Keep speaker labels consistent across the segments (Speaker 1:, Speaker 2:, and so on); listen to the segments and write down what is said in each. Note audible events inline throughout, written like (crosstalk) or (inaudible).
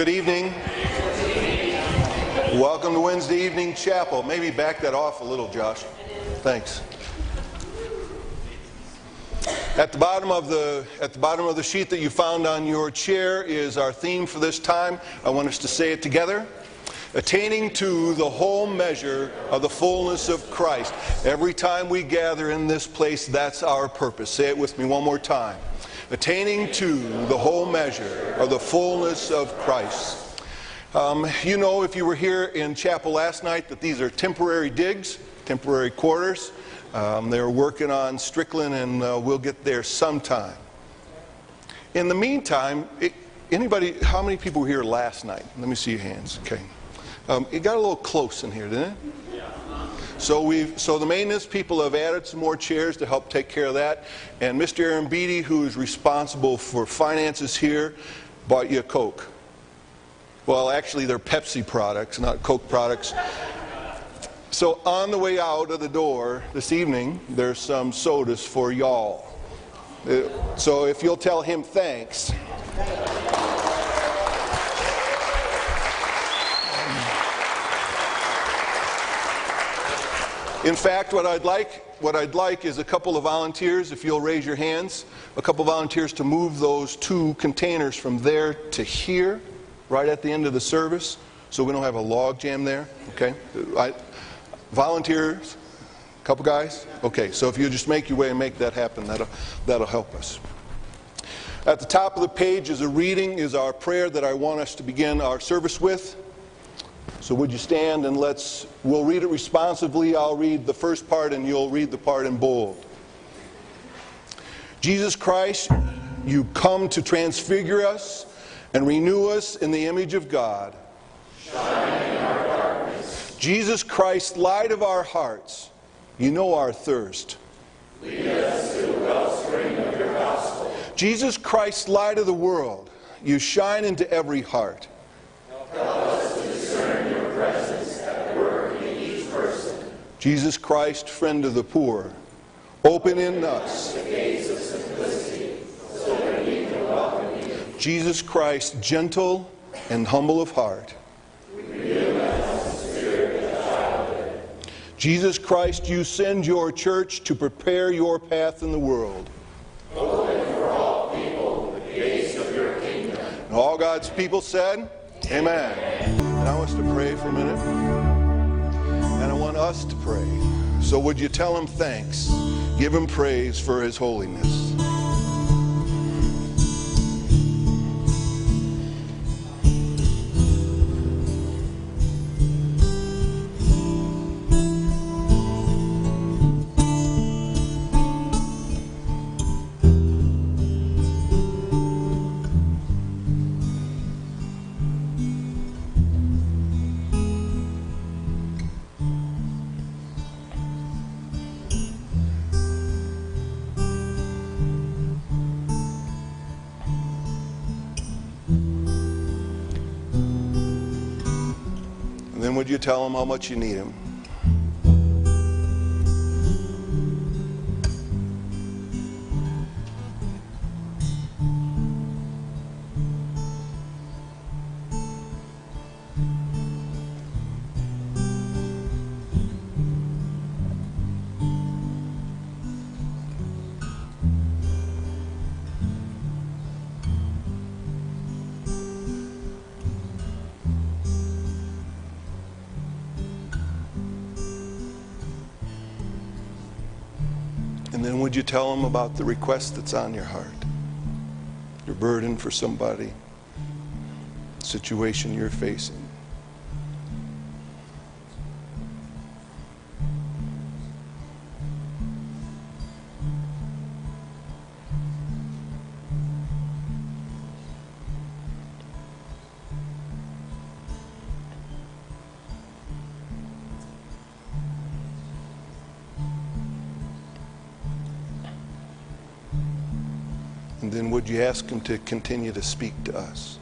Speaker 1: Good evening. Welcome to Wednesday evening chapel. Maybe back that off a little, Josh. Thanks. At the bottom of the at the bottom of the sheet that you found on your chair is our theme for this time. I want us to say it together. Attaining to the whole measure of the fullness of Christ. Every time we gather in this place, that's our purpose. Say it with me one more time attaining to the whole measure of the fullness of Christ. Um, you know, if you were here in chapel last night, that these are temporary digs, temporary quarters. Um, they're working on Strickland, and uh, we'll get there sometime. In the meantime, it, anybody, how many people were here last night? Let me see your hands. Okay. Um, it got a little close in here, didn't it? So we've so the maintenance people have added some more chairs to help take care of that. And Mr. Aaron Beatty, who is responsible for finances here, bought you a Coke. Well, actually, they're Pepsi products, not Coke products. So on the way out of the door this evening, there's some sodas for y'all. Uh, so if you'll tell him thanks. In fact, what I'd like what I'd like is a couple of volunteers, if you'll raise your hands, a couple of volunteers to move those two containers from there to here, right at the end of the service, so we don't have a log jam there. Okay, I, volunteers, a couple guys. Okay, so if you just make your way and make that happen, that'll that'll help us. At the top of the page is a reading, is our prayer that I want us to begin our service with. So would you stand and let's, we'll read it responsively. I'll read the first part and you'll read the part in bold. Jesus Christ, you come to transfigure us and renew us in the image of God. Jesus Christ, light of our hearts, you know our thirst.
Speaker 2: Lead us to the wellspring of your gospel.
Speaker 1: Jesus Christ, light of the world, you shine into every heart. Jesus Christ, friend of the poor, open in us. Jesus Christ, gentle and humble of heart. Jesus Christ, you send your church to prepare your path in the world.
Speaker 2: Open for all people the gates of your kingdom.
Speaker 1: And all God's people said, Amen. And I want us to pray for a minute us to pray. So would you tell him thanks? Give him praise for his holiness. Tell them how much you need them? Tell them about the request that's on your heart? Your burden for somebody, situation you're facing. Would you ask Him to continue to speak to us?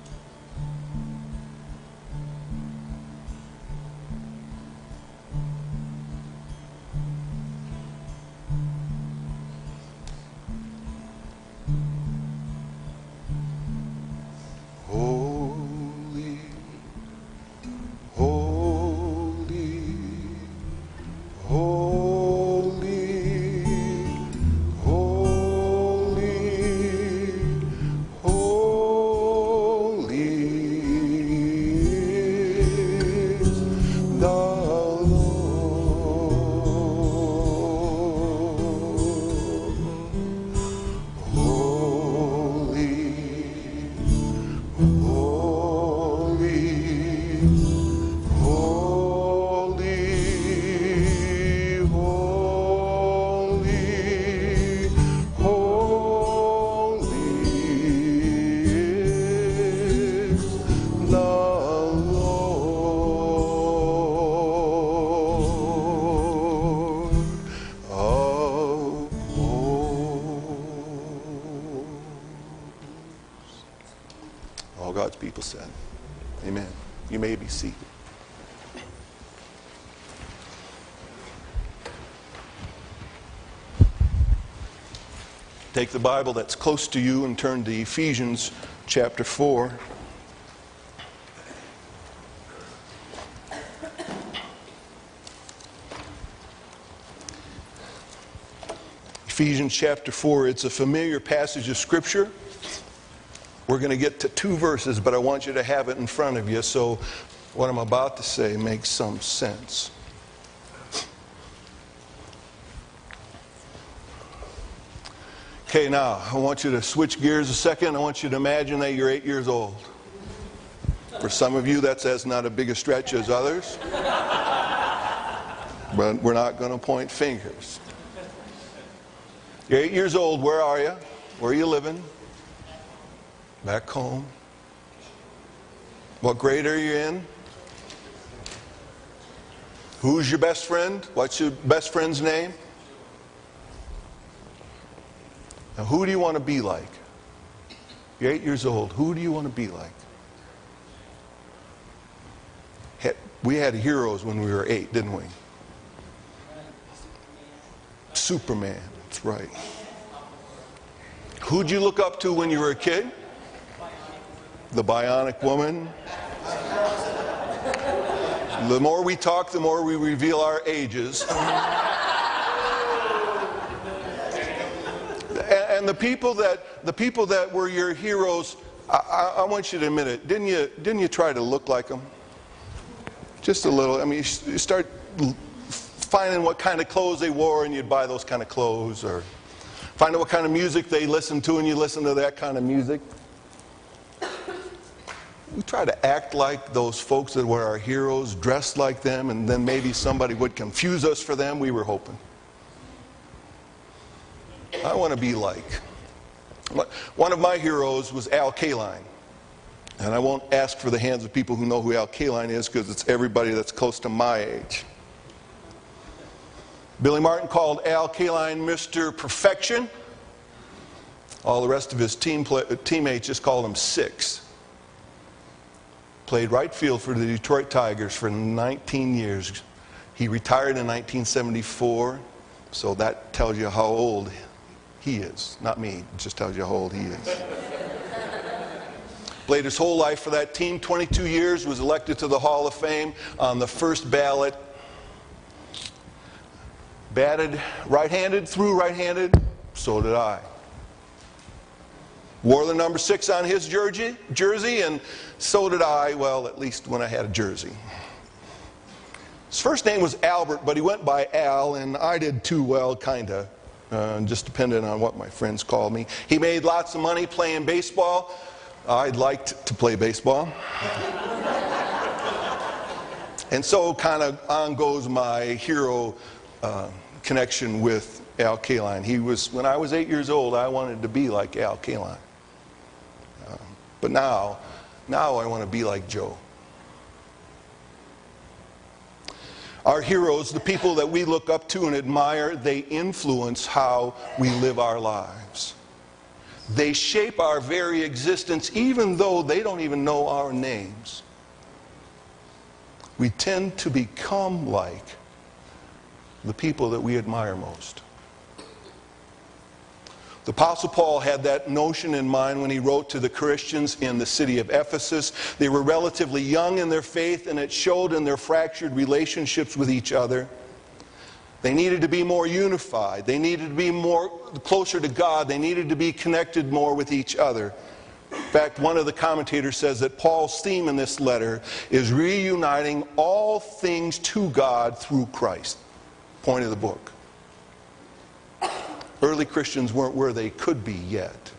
Speaker 1: People said. Amen. You may be seated. Take the Bible that's close to you and turn to Ephesians chapter 4. Ephesians chapter 4, it's a familiar passage of Scripture. We're going to get to two verses, but I want you to have it in front of you so what I'm about to say makes some sense. Okay, now I want you to switch gears a second. I want you to imagine that you're eight years old. For some of you, that's as not a big a stretch as others. But we're not going to point fingers. You're eight years old. Where are you? Where are you living? Back home. What grade are you in? Who's your best friend? What's your best friend's name? Now, who do you want to be like? You're eight years old. Who do you want to be like? We had heroes when we were eight, didn't we? Superman, that's right. Who'd you look up to when you were a kid? The Bionic Woman. The more we talk, the more we reveal our ages. and the people that the people that were your heroes, I, I, want you to admit it. Didn't you? Didn't you try to look like them? Just a little. I mean, you start finding what kind of clothes they wore, and you'd buy those kind of clothes, or find out what kind of music they listened to, and you listen to that kind of music. We try to act like those folks that were our heroes, dressed like them, and then maybe somebody would confuse us for them. We were hoping. I want to be like. One of my heroes was Al Kaline. And I won't ask for the hands of people who know who Al Kaline is because it's everybody that's close to my age. Billy Martin called Al Kaline Mr. Perfection. All the rest of his team play, teammates just called him Six. Played right field for the Detroit Tigers for 19 years. He retired in 1974, so that tells you how old he is. Not me, it just tells you how old he is. (laughs) Played his whole life for that team, 22 years, was elected to the Hall of Fame on the first ballot. Batted right handed, threw right handed, so did I. Wore the number six on his jersey, jersey, and so did I, well, at least when I had a jersey. His first name was Albert, but he went by Al, and I did too well, kinda uh, just depending on what my friends called me. He made lots of money playing baseball. I liked to play baseball. (laughs) and so, kind of on goes my hero uh, connection with Al Kaline. He was, when I was eight years old, I wanted to be like Al Kaline. But now, now I want to be like Joe. Our heroes, the people that we look up to and admire, they influence how we live our lives. They shape our very existence, even though they don't even know our names. We tend to become like the people that we admire most. The Apostle Paul had that notion in mind when he wrote to the Christians in the city of Ephesus. They were relatively young in their faith, and it showed in their fractured relationships with each other. They needed to be more unified. They needed to be more closer to God. They needed to be connected more with each other. In fact, one of the commentators says that Paul's theme in this letter is reuniting all things to God through Christ. Point of the book. Early Christians weren't where they could be yet.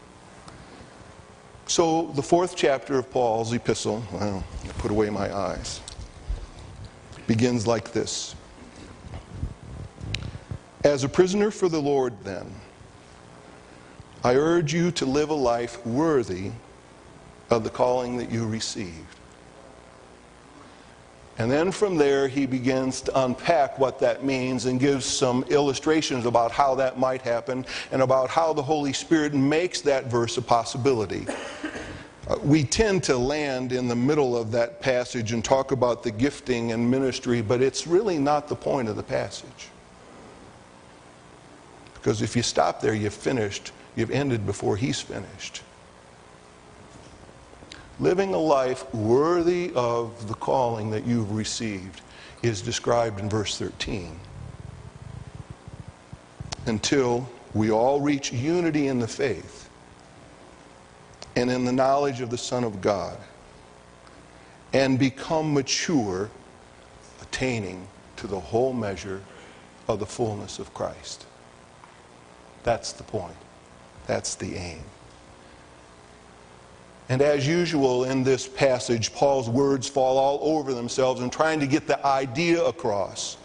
Speaker 1: So, the fourth chapter of Paul's epistle, well, I put away my eyes, begins like this As a prisoner for the Lord, then, I urge you to live a life worthy of the calling that you received. And then from there, he begins to unpack what that means and gives some illustrations about how that might happen and about how the Holy Spirit makes that verse a possibility. Uh, we tend to land in the middle of that passage and talk about the gifting and ministry, but it's really not the point of the passage. Because if you stop there, you've finished, you've ended before he's finished. Living a life worthy of the calling that you've received is described in verse 13. Until we all reach unity in the faith and in the knowledge of the Son of God and become mature, attaining to the whole measure of the fullness of Christ. That's the point. That's the aim. And as usual in this passage, Paul's words fall all over themselves in trying to get the idea across.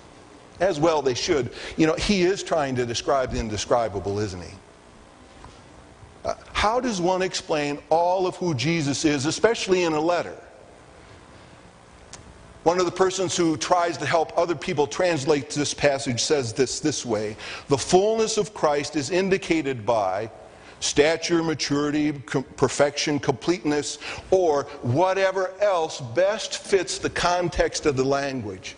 Speaker 1: As well they should. You know, he is trying to describe the indescribable, isn't he? Uh, how does one explain all of who Jesus is, especially in a letter? One of the persons who tries to help other people translate this passage says this this way The fullness of Christ is indicated by stature, maturity, perfection, completeness, or whatever else best fits the context of the language.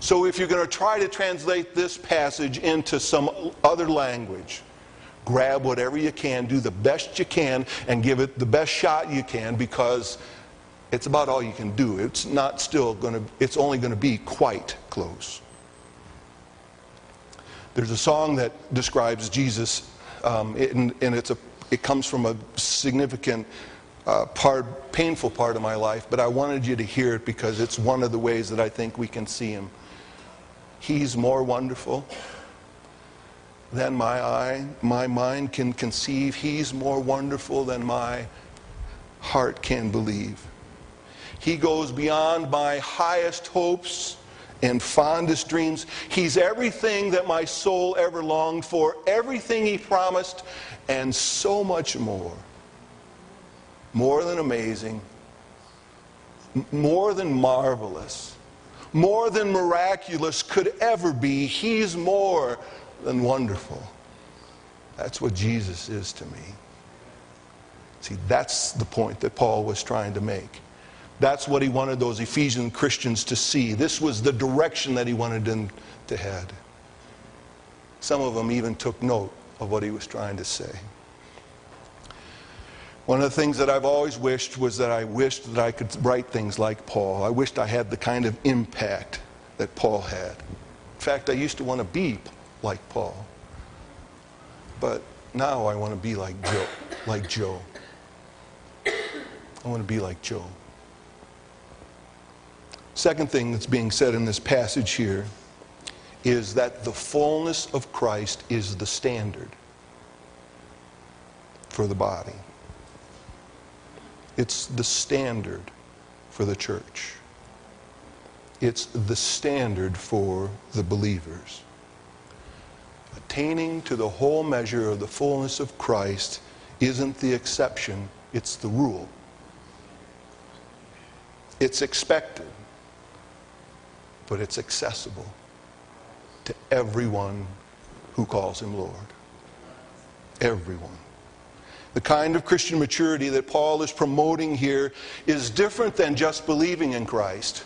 Speaker 1: So if you're going to try to translate this passage into some other language, grab whatever you can, do the best you can, and give it the best shot you can because it's about all you can do. It's not still going to, it's only going to be quite close. There's a song that describes Jesus um, and, and, it's a, it comes from a significant uh, part, painful part of my life, but I wanted you to hear it because it's one of the ways that I think we can see him. He's more wonderful than my eye, my mind can conceive. He's more wonderful than my heart can believe. He goes beyond my highest hopes and fondest dreams. He's everything that my soul ever longed for, everything He promised, and so much more. More than amazing, more than marvelous, more than miraculous could ever be. He's more than wonderful. That's what Jesus is to me. See, that's the point that Paul was trying to make. That's what he wanted those Ephesian Christians to see. This was the direction that he wanted them to head. Some of them even took note of what he was trying to say. One of the things that I've always wished was that I wished that I could write things like Paul. I wished I had the kind of impact that Paul had. In fact, I used to want to be like Paul. But now I want to be like Joe, like Joe. I want to be like Joe. Second thing that's being said in this passage here is that the fullness of Christ is the standard for the body. It's the standard for the church. It's the standard for the believers. Attaining to the whole measure of the fullness of Christ isn't the exception, it's the rule. It's expected but it's accessible to everyone who calls him Lord. Everyone. The kind of Christian maturity that Paul is promoting here is different than just believing in Christ.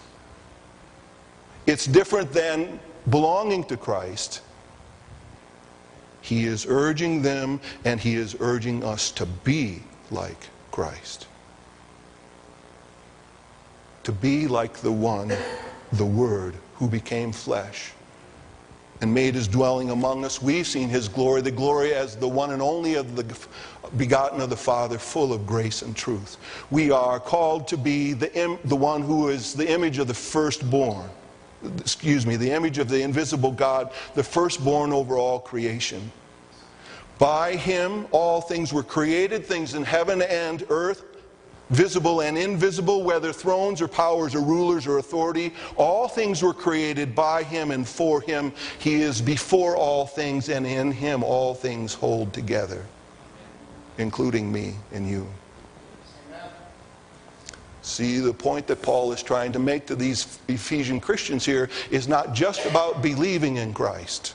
Speaker 1: It's different than belonging to Christ. He is urging them and he is urging us to be like Christ. To be like the one the Word who became flesh and made his dwelling among us. We've seen his glory, the glory as the one and only of the begotten of the Father, full of grace and truth. We are called to be the, the one who is the image of the firstborn. Excuse me, the image of the invisible God, the firstborn over all creation. By him, all things were created, things in heaven and earth visible and invisible, whether thrones or powers or rulers or authority. All things were created by him and for him. He is before all things, and in him all things hold together, including me and you. See, the point that Paul is trying to make to these Ephesian Christians here is not just about believing in Christ,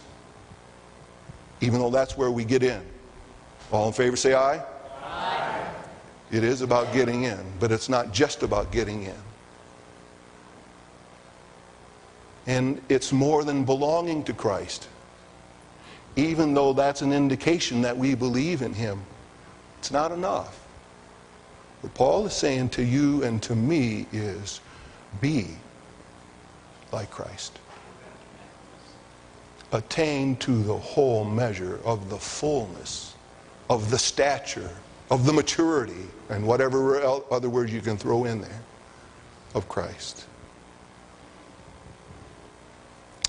Speaker 1: even though that's where we get in. All in favor say aye. It is about getting in, but it's not just about getting in. And it's more than belonging to Christ. Even though that's an indication that we believe in Him, it's not enough. What Paul is saying to you and to me is be like Christ. Attain to the whole measure of the fullness, of the stature, of the maturity, and whatever other words you can throw in there, of Christ.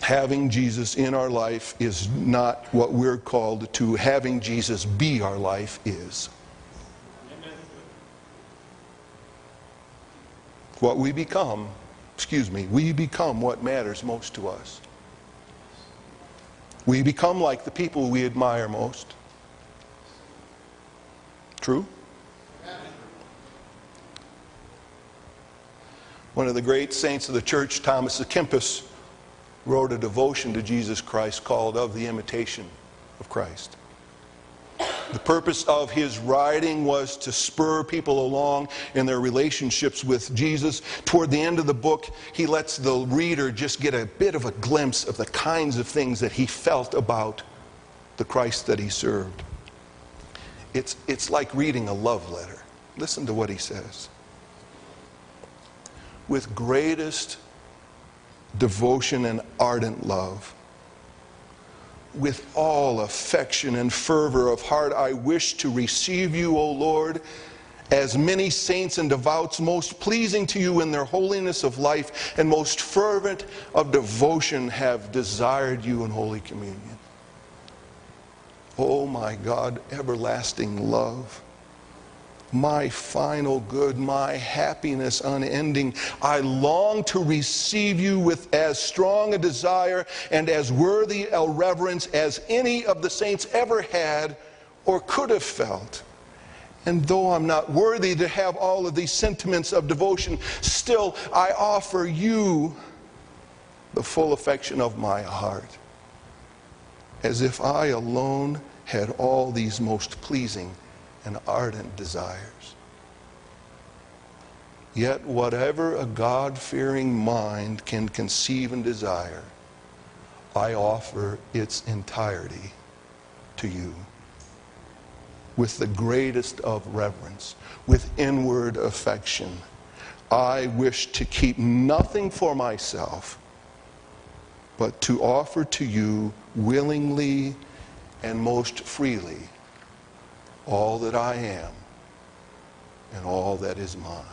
Speaker 1: Having Jesus in our life is not what we're called to. Having Jesus be our life is. What we become, excuse me, we become what matters most to us. We become like the people we admire most. True? One of the great saints of the church, Thomas à Kempis, wrote a devotion to Jesus Christ called Of the Imitation of Christ. The purpose of his writing was to spur people along in their relationships with Jesus. Toward the end of the book, he lets the reader just get a bit of a glimpse of the kinds of things that he felt about the Christ that he served. It's, it's like reading a love letter. Listen to what he says. With greatest devotion and ardent love, with all affection and fervor of heart, I wish to receive you, O Lord, as many saints and devouts, most pleasing to you in their holiness of life, and most fervent of devotion have desired you in Holy Communion. Oh my God, everlasting love my final good, my happiness unending. I long to receive you with as strong a desire and as worthy a reverence as any of the saints ever had or could have felt. And though I'm not worthy to have all of these sentiments of devotion, still I offer you the full affection of my heart, as if I alone had all these most pleasing and ardent desires. Yet, whatever a God fearing mind can conceive and desire, I offer its entirety to you with the greatest of reverence, with inward affection. I wish to keep nothing for myself, but to offer to you willingly and most freely all that I am and all that is mine.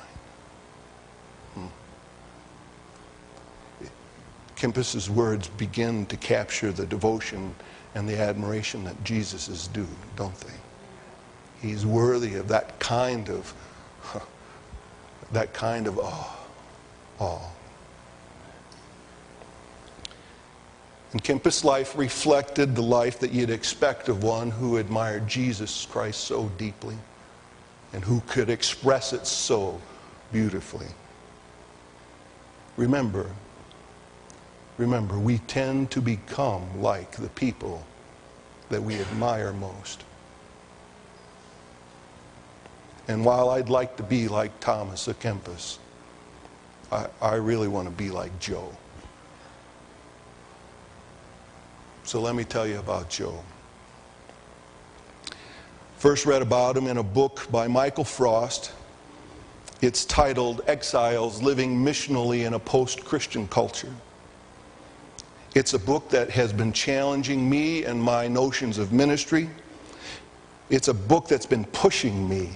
Speaker 1: Hmm. Kempis's words begin to capture the devotion and the admiration that Jesus is due, don't they? He's worthy of that kind of (laughs) that kind of awe. awe. And Kempis' life reflected the life that you'd expect of one who admired Jesus Christ so deeply and who could express it so beautifully. Remember, remember, we tend to become like the people that we admire most. And while I'd like to be like Thomas à Kempis, I, I really want to be like Joe. So let me tell you about Joe. First read about him in a book by Michael Frost. It's titled Exiles Living Missionally in a Post Christian Culture. It's a book that has been challenging me and my notions of ministry. It's a book that's been pushing me,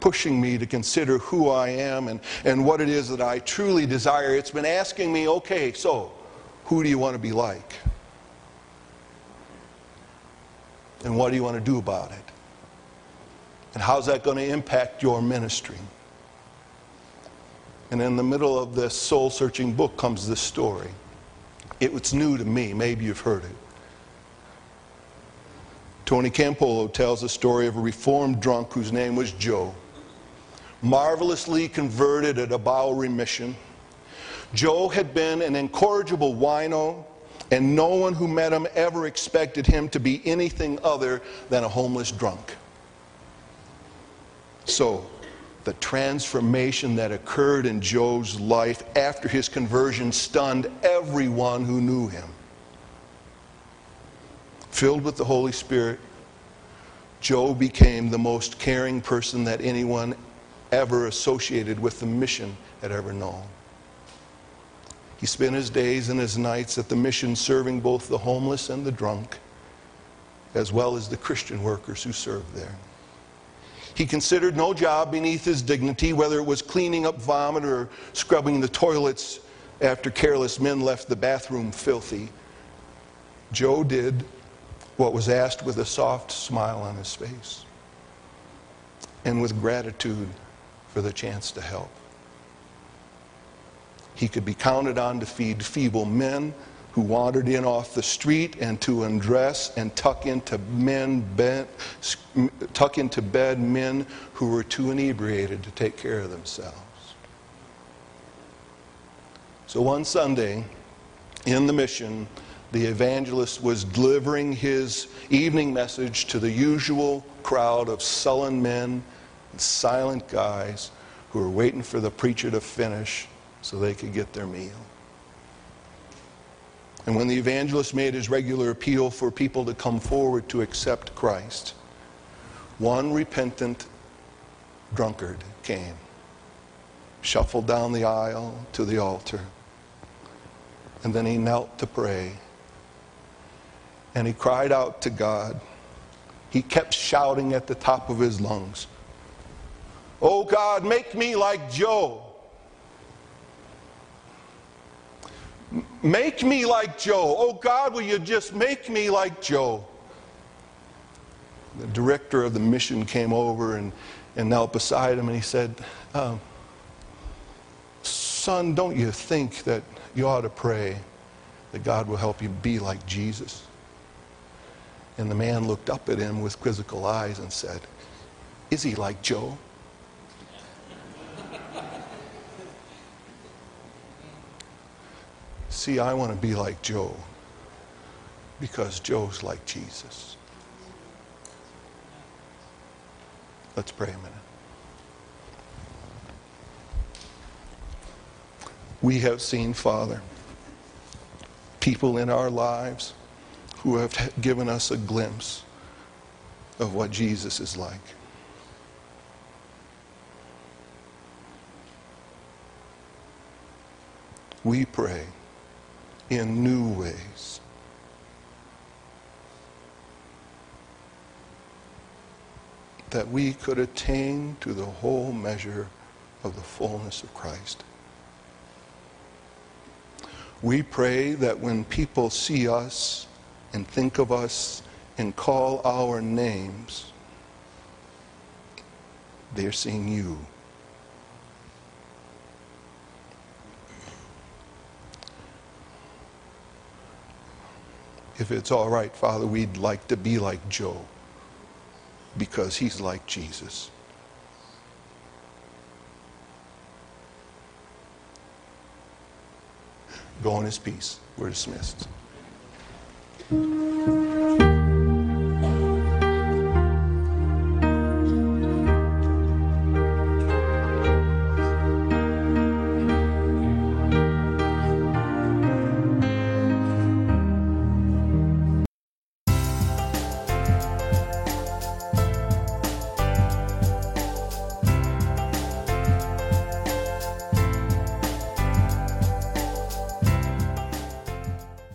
Speaker 1: pushing me to consider who I am and, and what it is that I truly desire. It's been asking me, okay, so who do you want to be like? And what do you want to do about it? And how's that going to impact your ministry? And in the middle of this soul searching book comes this story. It was new to me. Maybe you've heard it. Tony Campolo tells the story of a reformed drunk whose name was Joe, marvelously converted at a Bowery mission. Joe had been an incorrigible wino and no one who met him ever expected him to be anything other than a homeless drunk. So, the transformation that occurred in Joe's life after his conversion stunned everyone who knew him. Filled with the Holy Spirit, Joe became the most caring person that anyone ever associated with the mission had ever known. He spent his days and his nights at the mission serving both the homeless and the drunk, as well as the Christian workers who served there. He considered no job beneath his dignity, whether it was cleaning up vomit or scrubbing the toilets after careless men left the bathroom filthy. Joe did what was asked with a soft smile on his face and with gratitude for the chance to help. He could be counted on to feed feeble men who wandered in off the street and to undress and tuck into men bed, tuck into bed men who were too inebriated to take care of themselves. So one Sunday in the mission, the evangelist was delivering his evening message to the usual crowd of sullen men and silent guys who were waiting for the preacher to finish so they could get their meal. And when the evangelist made his regular appeal for people to come forward to accept Christ, one repentant drunkard came, shuffled down the aisle to the altar, and then he knelt to pray. And he cried out to God. He kept shouting at the top of his lungs, Oh God, make me like Joe. Make me like Joe. Oh God, will you just make me like Joe? The director of the mission came over and, and knelt beside him and he said, um, Son, don't you think that you ought to pray that God will help you be like Jesus? And the man looked up at him with quizzical eyes and said, Is he like Joe? See, I want to be like Joe because Joe's like Jesus. Let's pray a minute. We have seen, Father, people in our lives who have given us a glimpse of what Jesus is like. We pray in new ways. That we could attain to the whole measure of the fullness of Christ. We pray that when people see us and think of us and call our names, they're seeing you. If it's all right, Father, we'd like to be like Joe because he's like Jesus. Go in his peace. We're dismissed.